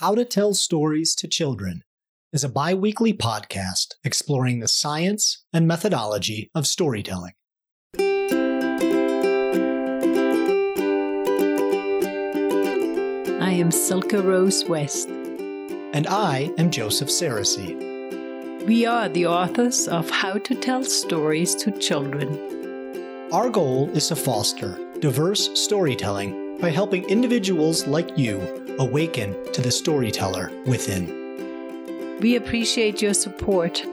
How to Tell Stories to Children is a bi weekly podcast exploring the science and methodology of storytelling. I am Silke Rose West. And I am Joseph Sarosy. We are the authors of How to Tell Stories to Children. Our goal is to foster diverse storytelling by helping individuals like you awaken to the storyteller within. We appreciate your support.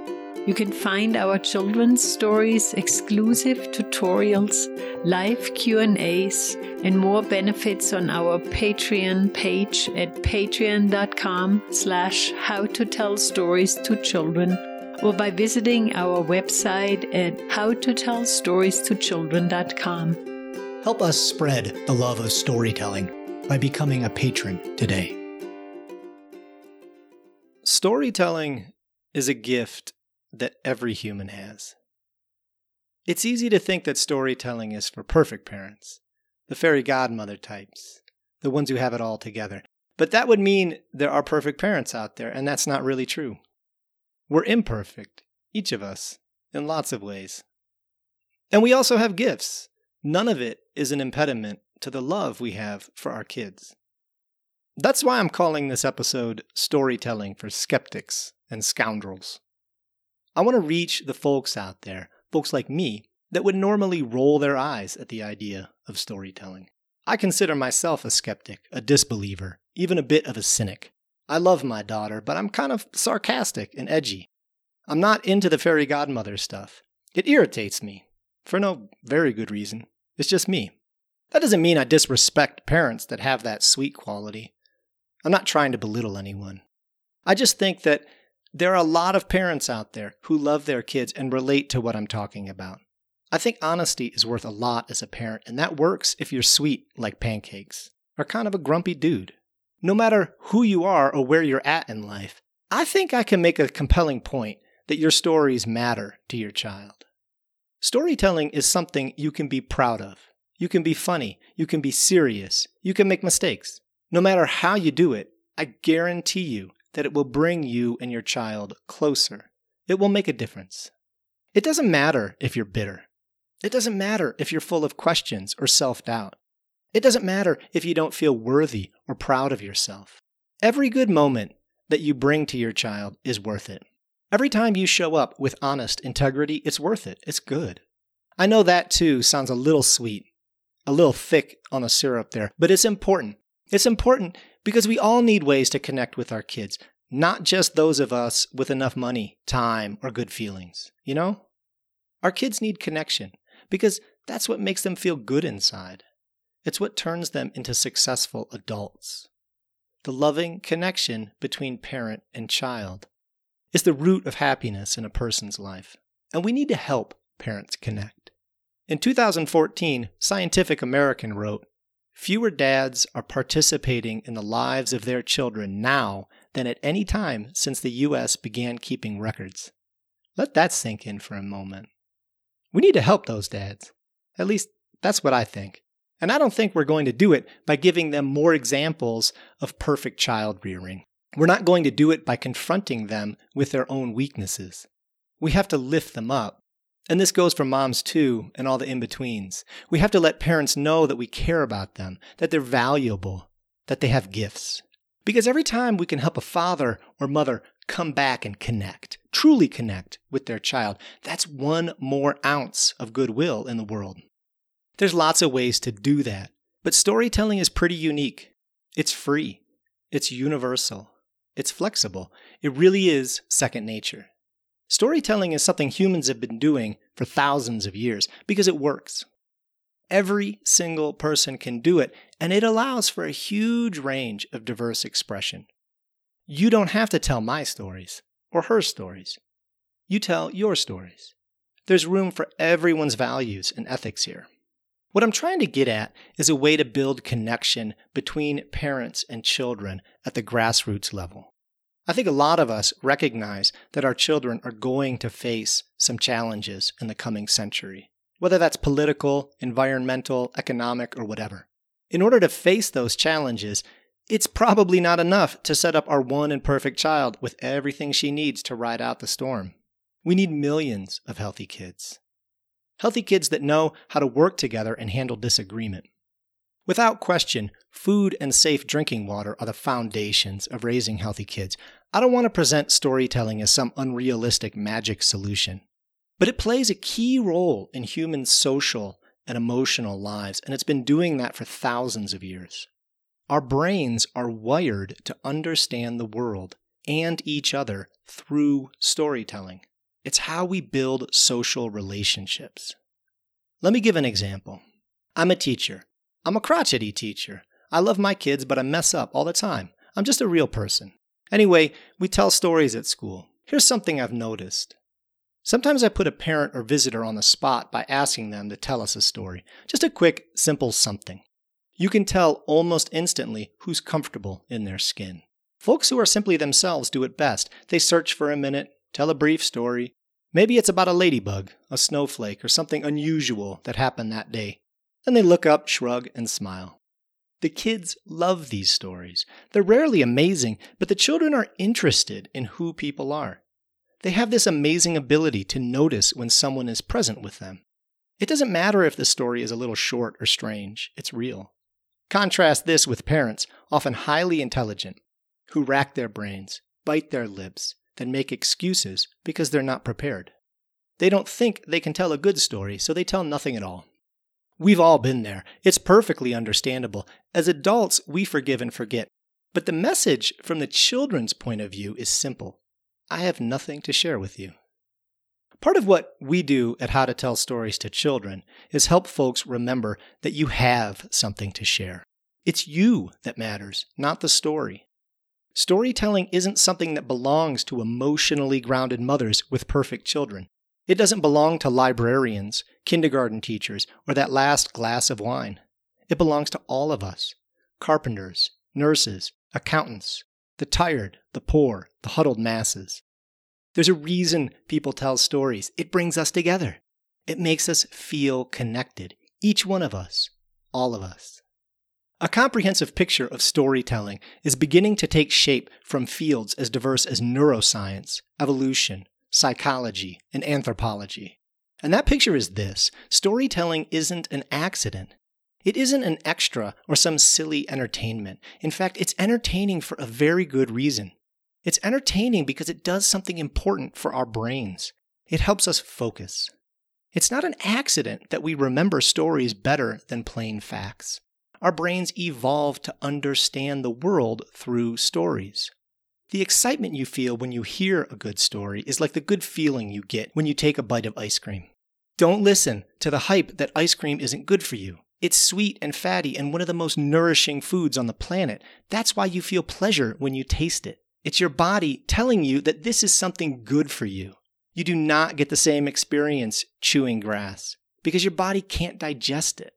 You can find our children's stories, exclusive tutorials, live Q&As, and more benefits on our Patreon page at patreon.com slash how to tell stories to children or by visiting our website at howtotellstories2children.com. Help us spread the love of storytelling by becoming a patron today. Storytelling is a gift that every human has. It's easy to think that storytelling is for perfect parents, the fairy godmother types, the ones who have it all together. But that would mean there are perfect parents out there, and that's not really true. We're imperfect, each of us, in lots of ways. And we also have gifts. None of it is an impediment to the love we have for our kids. That's why I'm calling this episode Storytelling for Skeptics and Scoundrels. I want to reach the folks out there, folks like me, that would normally roll their eyes at the idea of storytelling. I consider myself a skeptic, a disbeliever, even a bit of a cynic. I love my daughter, but I'm kind of sarcastic and edgy. I'm not into the fairy godmother stuff. It irritates me, for no very good reason. It's just me. That doesn't mean I disrespect parents that have that sweet quality. I'm not trying to belittle anyone. I just think that there are a lot of parents out there who love their kids and relate to what I'm talking about. I think honesty is worth a lot as a parent, and that works if you're sweet like pancakes or kind of a grumpy dude. No matter who you are or where you're at in life, I think I can make a compelling point that your stories matter to your child. Storytelling is something you can be proud of. You can be funny. You can be serious. You can make mistakes. No matter how you do it, I guarantee you that it will bring you and your child closer. It will make a difference. It doesn't matter if you're bitter. It doesn't matter if you're full of questions or self doubt. It doesn't matter if you don't feel worthy or proud of yourself. Every good moment that you bring to your child is worth it. Every time you show up with honest integrity, it's worth it. It's good. I know that too sounds a little sweet, a little thick on the syrup there, but it's important. It's important because we all need ways to connect with our kids, not just those of us with enough money, time, or good feelings. You know? Our kids need connection because that's what makes them feel good inside. It's what turns them into successful adults. The loving connection between parent and child is the root of happiness in a person's life, and we need to help parents connect. In 2014, Scientific American wrote Fewer dads are participating in the lives of their children now than at any time since the U.S. began keeping records. Let that sink in for a moment. We need to help those dads. At least, that's what I think. And I don't think we're going to do it by giving them more examples of perfect child rearing. We're not going to do it by confronting them with their own weaknesses. We have to lift them up and this goes for moms too, and all the in betweens. We have to let parents know that we care about them, that they're valuable, that they have gifts. Because every time we can help a father or mother come back and connect, truly connect with their child, that's one more ounce of goodwill in the world. There's lots of ways to do that, but storytelling is pretty unique. It's free, it's universal, it's flexible. It really is second nature. Storytelling is something humans have been doing for thousands of years because it works. Every single person can do it, and it allows for a huge range of diverse expression. You don't have to tell my stories or her stories. You tell your stories. There's room for everyone's values and ethics here. What I'm trying to get at is a way to build connection between parents and children at the grassroots level. I think a lot of us recognize that our children are going to face some challenges in the coming century, whether that's political, environmental, economic, or whatever. In order to face those challenges, it's probably not enough to set up our one and perfect child with everything she needs to ride out the storm. We need millions of healthy kids. Healthy kids that know how to work together and handle disagreement. Without question, food and safe drinking water are the foundations of raising healthy kids. I don't want to present storytelling as some unrealistic magic solution, but it plays a key role in human social and emotional lives, and it's been doing that for thousands of years. Our brains are wired to understand the world and each other through storytelling. It's how we build social relationships. Let me give an example. I'm a teacher. I'm a crotchety teacher. I love my kids, but I mess up all the time. I'm just a real person. Anyway, we tell stories at school. Here's something I've noticed. Sometimes I put a parent or visitor on the spot by asking them to tell us a story. Just a quick, simple something. You can tell almost instantly who's comfortable in their skin. Folks who are simply themselves do it best. They search for a minute, tell a brief story. Maybe it's about a ladybug, a snowflake, or something unusual that happened that day. Then they look up, shrug, and smile. The kids love these stories. They're rarely amazing, but the children are interested in who people are. They have this amazing ability to notice when someone is present with them. It doesn't matter if the story is a little short or strange, it's real. Contrast this with parents, often highly intelligent, who rack their brains, bite their lips, then make excuses because they're not prepared. They don't think they can tell a good story, so they tell nothing at all. We've all been there. It's perfectly understandable. As adults, we forgive and forget. But the message from the children's point of view is simple I have nothing to share with you. Part of what we do at How to Tell Stories to Children is help folks remember that you have something to share. It's you that matters, not the story. Storytelling isn't something that belongs to emotionally grounded mothers with perfect children. It doesn't belong to librarians, kindergarten teachers, or that last glass of wine. It belongs to all of us carpenters, nurses, accountants, the tired, the poor, the huddled masses. There's a reason people tell stories. It brings us together. It makes us feel connected. Each one of us. All of us. A comprehensive picture of storytelling is beginning to take shape from fields as diverse as neuroscience, evolution, psychology, and anthropology. And that picture is this storytelling isn't an accident. It isn't an extra or some silly entertainment. In fact, it's entertaining for a very good reason. It's entertaining because it does something important for our brains. It helps us focus. It's not an accident that we remember stories better than plain facts. Our brains evolved to understand the world through stories. The excitement you feel when you hear a good story is like the good feeling you get when you take a bite of ice cream. Don't listen to the hype that ice cream isn't good for you. It's sweet and fatty and one of the most nourishing foods on the planet. That's why you feel pleasure when you taste it. It's your body telling you that this is something good for you. You do not get the same experience chewing grass because your body can't digest it.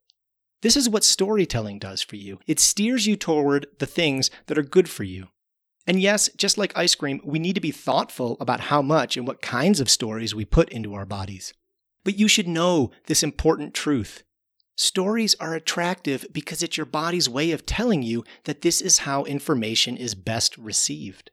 This is what storytelling does for you. It steers you toward the things that are good for you. And yes, just like ice cream, we need to be thoughtful about how much and what kinds of stories we put into our bodies. But you should know this important truth. Stories are attractive because it's your body's way of telling you that this is how information is best received.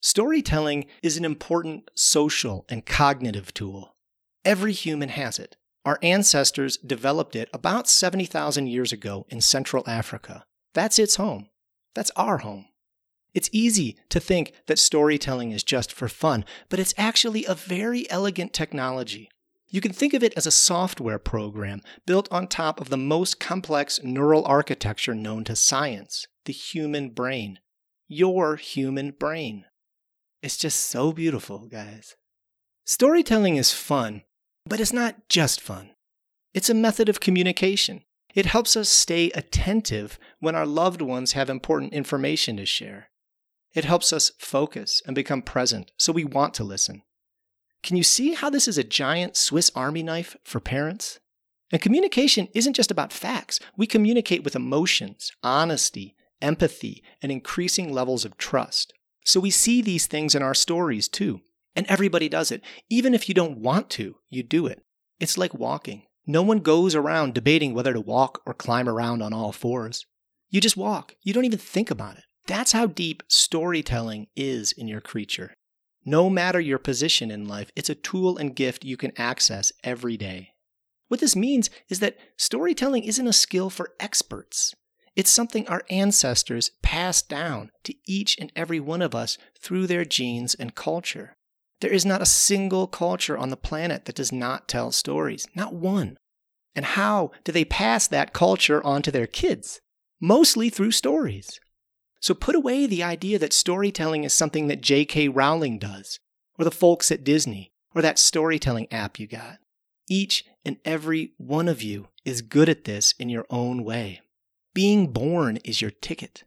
Storytelling is an important social and cognitive tool. Every human has it. Our ancestors developed it about 70,000 years ago in Central Africa. That's its home. That's our home. It's easy to think that storytelling is just for fun, but it's actually a very elegant technology. You can think of it as a software program built on top of the most complex neural architecture known to science the human brain. Your human brain. It's just so beautiful, guys. Storytelling is fun, but it's not just fun. It's a method of communication. It helps us stay attentive when our loved ones have important information to share. It helps us focus and become present so we want to listen. Can you see how this is a giant Swiss Army knife for parents? And communication isn't just about facts. We communicate with emotions, honesty, empathy, and increasing levels of trust. So we see these things in our stories too. And everybody does it. Even if you don't want to, you do it. It's like walking. No one goes around debating whether to walk or climb around on all fours. You just walk. You don't even think about it. That's how deep storytelling is in your creature. No matter your position in life, it's a tool and gift you can access every day. What this means is that storytelling isn't a skill for experts. It's something our ancestors passed down to each and every one of us through their genes and culture. There is not a single culture on the planet that does not tell stories, not one. And how do they pass that culture on to their kids? Mostly through stories. So put away the idea that storytelling is something that J.K. Rowling does, or the folks at Disney, or that storytelling app you got. Each and every one of you is good at this in your own way. Being born is your ticket.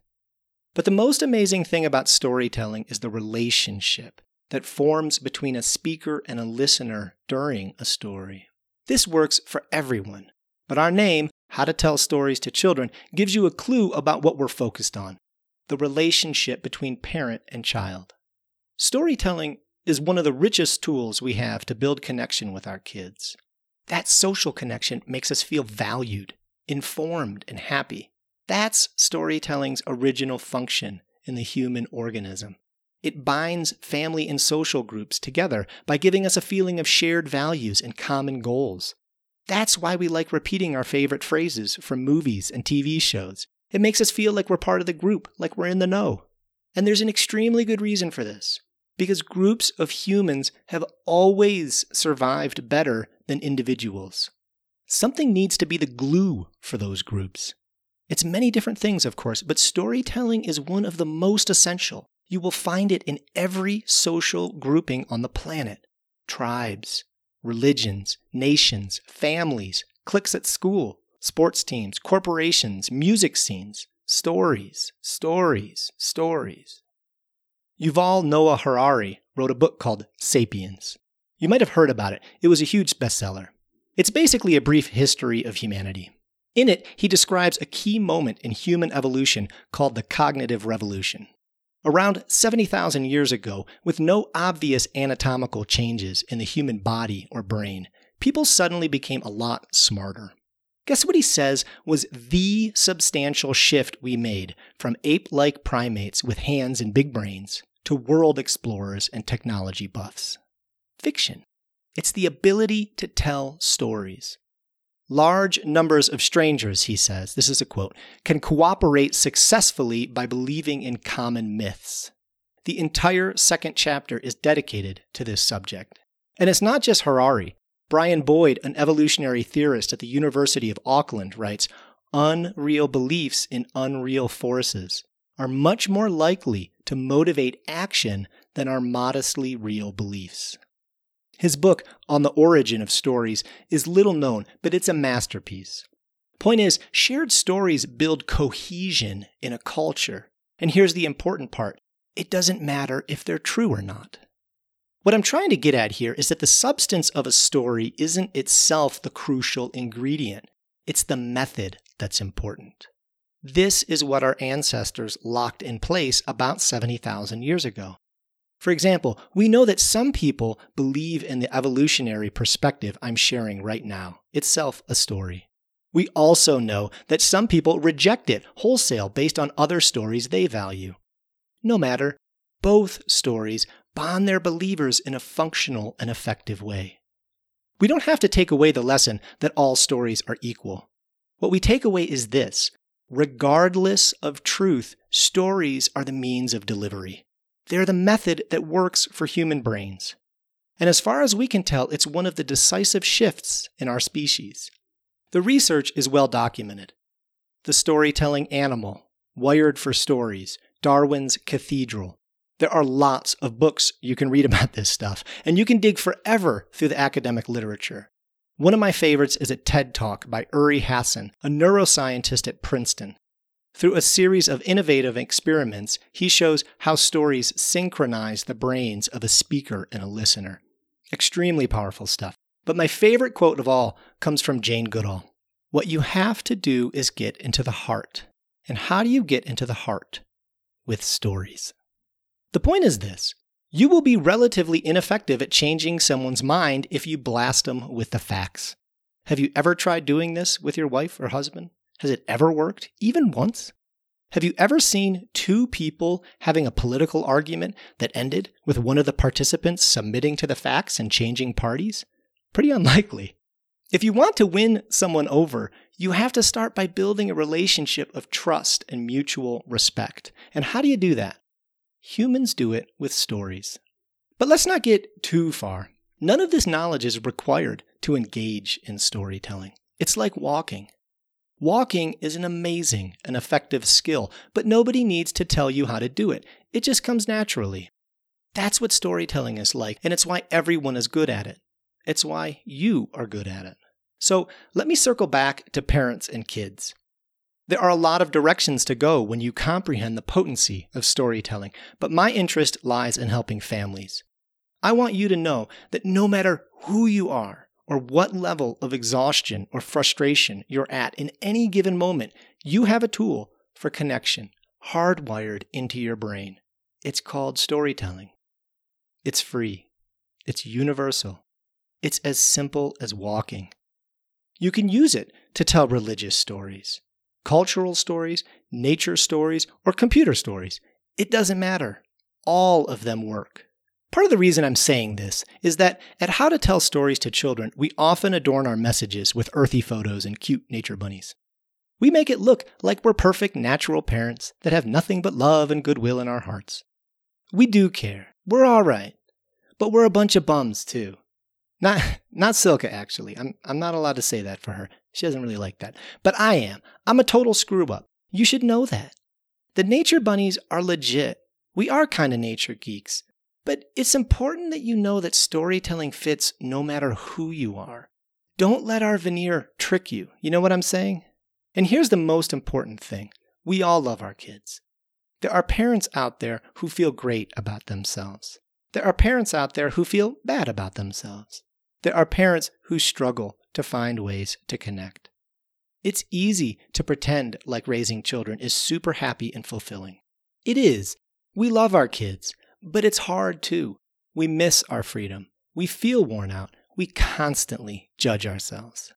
But the most amazing thing about storytelling is the relationship that forms between a speaker and a listener during a story. This works for everyone, but our name, How to Tell Stories to Children, gives you a clue about what we're focused on the relationship between parent and child. Storytelling is one of the richest tools we have to build connection with our kids. That social connection makes us feel valued, informed, and happy. That's storytelling's original function in the human organism. It binds family and social groups together by giving us a feeling of shared values and common goals. That's why we like repeating our favorite phrases from movies and TV shows. It makes us feel like we're part of the group, like we're in the know. And there's an extremely good reason for this. Because groups of humans have always survived better than individuals. Something needs to be the glue for those groups. It's many different things, of course, but storytelling is one of the most essential. You will find it in every social grouping on the planet tribes, religions, nations, families, cliques at school, sports teams, corporations, music scenes, stories, stories, stories. Yuval Noah Harari wrote a book called Sapiens. You might have heard about it. It was a huge bestseller. It's basically a brief history of humanity. In it, he describes a key moment in human evolution called the cognitive revolution. Around 70,000 years ago, with no obvious anatomical changes in the human body or brain, people suddenly became a lot smarter. Guess what he says was the substantial shift we made from ape like primates with hands and big brains to world explorers and technology buffs? Fiction. It's the ability to tell stories. Large numbers of strangers, he says, this is a quote, can cooperate successfully by believing in common myths. The entire second chapter is dedicated to this subject. And it's not just Harari. Brian Boyd, an evolutionary theorist at the University of Auckland, writes Unreal beliefs in unreal forces are much more likely to motivate action than our modestly real beliefs. His book, On the Origin of Stories, is little known, but it's a masterpiece. Point is, shared stories build cohesion in a culture. And here's the important part it doesn't matter if they're true or not. What I'm trying to get at here is that the substance of a story isn't itself the crucial ingredient, it's the method that's important. This is what our ancestors locked in place about 70,000 years ago. For example, we know that some people believe in the evolutionary perspective I'm sharing right now, itself a story. We also know that some people reject it wholesale based on other stories they value. No matter, both stories bond their believers in a functional and effective way. We don't have to take away the lesson that all stories are equal. What we take away is this regardless of truth, stories are the means of delivery. They're the method that works for human brains. And as far as we can tell, it's one of the decisive shifts in our species. The research is well documented. The storytelling animal, Wired for Stories, Darwin's Cathedral, there are lots of books you can read about this stuff, and you can dig forever through the academic literature. One of my favorites is a TED Talk by Uri Hasson, a neuroscientist at Princeton. Through a series of innovative experiments, he shows how stories synchronize the brains of a speaker and a listener. Extremely powerful stuff. But my favorite quote of all comes from Jane Goodall. What you have to do is get into the heart. And how do you get into the heart? With stories. The point is this you will be relatively ineffective at changing someone's mind if you blast them with the facts. Have you ever tried doing this with your wife or husband? Has it ever worked, even once? Have you ever seen two people having a political argument that ended with one of the participants submitting to the facts and changing parties? Pretty unlikely. If you want to win someone over, you have to start by building a relationship of trust and mutual respect. And how do you do that? Humans do it with stories. But let's not get too far. None of this knowledge is required to engage in storytelling. It's like walking. Walking is an amazing and effective skill, but nobody needs to tell you how to do it. It just comes naturally. That's what storytelling is like, and it's why everyone is good at it. It's why you are good at it. So let me circle back to parents and kids. There are a lot of directions to go when you comprehend the potency of storytelling, but my interest lies in helping families. I want you to know that no matter who you are, or what level of exhaustion or frustration you're at in any given moment, you have a tool for connection hardwired into your brain. It's called storytelling. It's free. It's universal. It's as simple as walking. You can use it to tell religious stories, cultural stories, nature stories, or computer stories. It doesn't matter. All of them work. Part of the reason I'm saying this is that at How to Tell Stories to Children, we often adorn our messages with earthy photos and cute nature bunnies. We make it look like we're perfect natural parents that have nothing but love and goodwill in our hearts. We do care. We're all right. But we're a bunch of bums, too. Not, not Silke, actually. I'm, I'm not allowed to say that for her. She doesn't really like that. But I am. I'm a total screw up. You should know that. The nature bunnies are legit. We are kind of nature geeks. But it's important that you know that storytelling fits no matter who you are. Don't let our veneer trick you. You know what I'm saying? And here's the most important thing we all love our kids. There are parents out there who feel great about themselves. There are parents out there who feel bad about themselves. There are parents who struggle to find ways to connect. It's easy to pretend like raising children is super happy and fulfilling. It is. We love our kids. But it's hard too. We miss our freedom. We feel worn out. We constantly judge ourselves.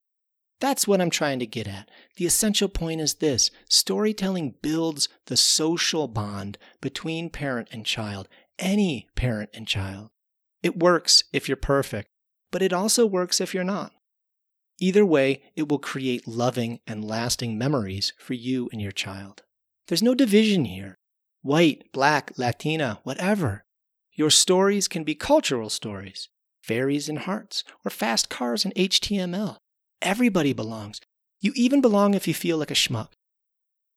That's what I'm trying to get at. The essential point is this storytelling builds the social bond between parent and child, any parent and child. It works if you're perfect, but it also works if you're not. Either way, it will create loving and lasting memories for you and your child. There's no division here white, black, Latina, whatever. Your stories can be cultural stories, fairies and hearts, or fast cars and HTML. Everybody belongs. You even belong if you feel like a schmuck.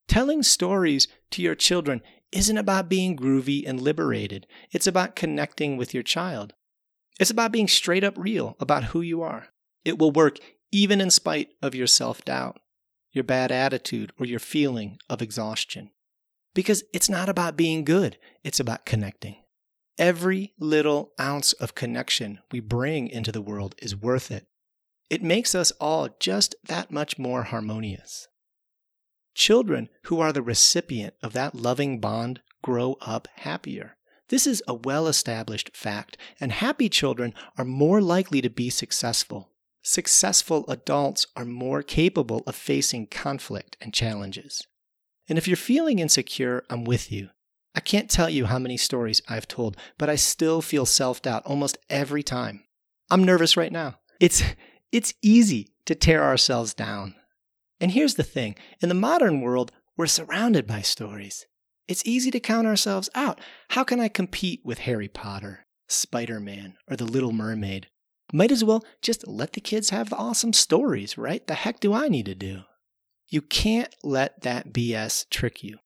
Telling stories to your children isn't about being groovy and liberated. It's about connecting with your child. It's about being straight up real about who you are. It will work even in spite of your self doubt, your bad attitude, or your feeling of exhaustion. Because it's not about being good, it's about connecting. Every little ounce of connection we bring into the world is worth it. It makes us all just that much more harmonious. Children who are the recipient of that loving bond grow up happier. This is a well established fact, and happy children are more likely to be successful. Successful adults are more capable of facing conflict and challenges. And if you're feeling insecure, I'm with you. I can't tell you how many stories I've told, but I still feel self doubt almost every time. I'm nervous right now. It's, it's easy to tear ourselves down. And here's the thing in the modern world, we're surrounded by stories. It's easy to count ourselves out. How can I compete with Harry Potter, Spider Man, or The Little Mermaid? Might as well just let the kids have the awesome stories, right? The heck do I need to do? You can't let that BS trick you.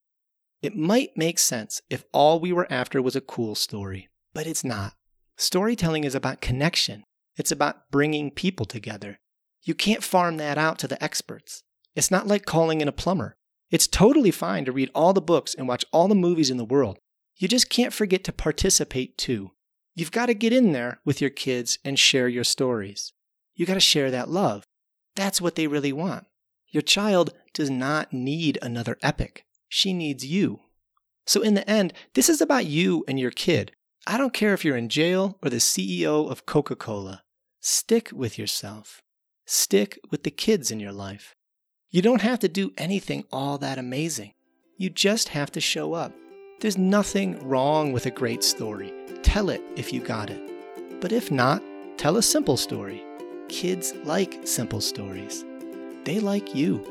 It might make sense if all we were after was a cool story, but it's not. Storytelling is about connection, it's about bringing people together. You can't farm that out to the experts. It's not like calling in a plumber. It's totally fine to read all the books and watch all the movies in the world. You just can't forget to participate too. You've got to get in there with your kids and share your stories. You got to share that love. That's what they really want. Your child does not need another epic. She needs you. So, in the end, this is about you and your kid. I don't care if you're in jail or the CEO of Coca Cola. Stick with yourself. Stick with the kids in your life. You don't have to do anything all that amazing. You just have to show up. There's nothing wrong with a great story. Tell it if you got it. But if not, tell a simple story. Kids like simple stories. They like you.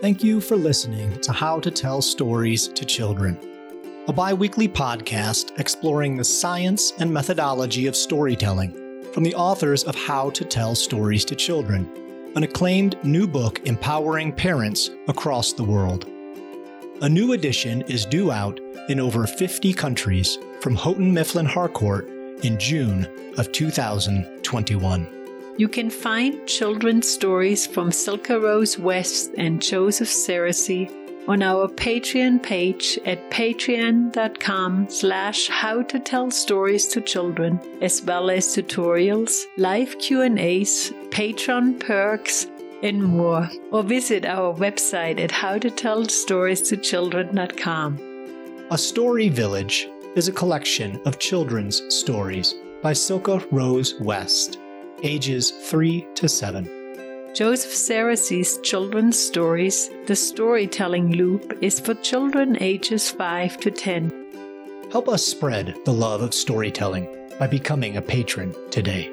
Thank you for listening to How to Tell Stories to Children, a bi weekly podcast exploring the science and methodology of storytelling from the authors of How to Tell Stories to Children, an acclaimed new book empowering parents across the world. A new edition is due out in over 50 countries from Houghton Mifflin Harcourt in June of 2021. You can find children's stories from Silke Rose West and Joseph Sarosy on our Patreon page at patreon.com slash how to tell stories to children, as well as tutorials, live Q&As, patron perks, and more. Or visit our website at howtotellstories-to-children.com. A Story Village is a collection of children's stories by Silke Rose West ages 3 to 7. Joseph Sarosy's children's stories, The Storytelling Loop, is for children ages 5 to 10. Help us spread the love of storytelling by becoming a patron today.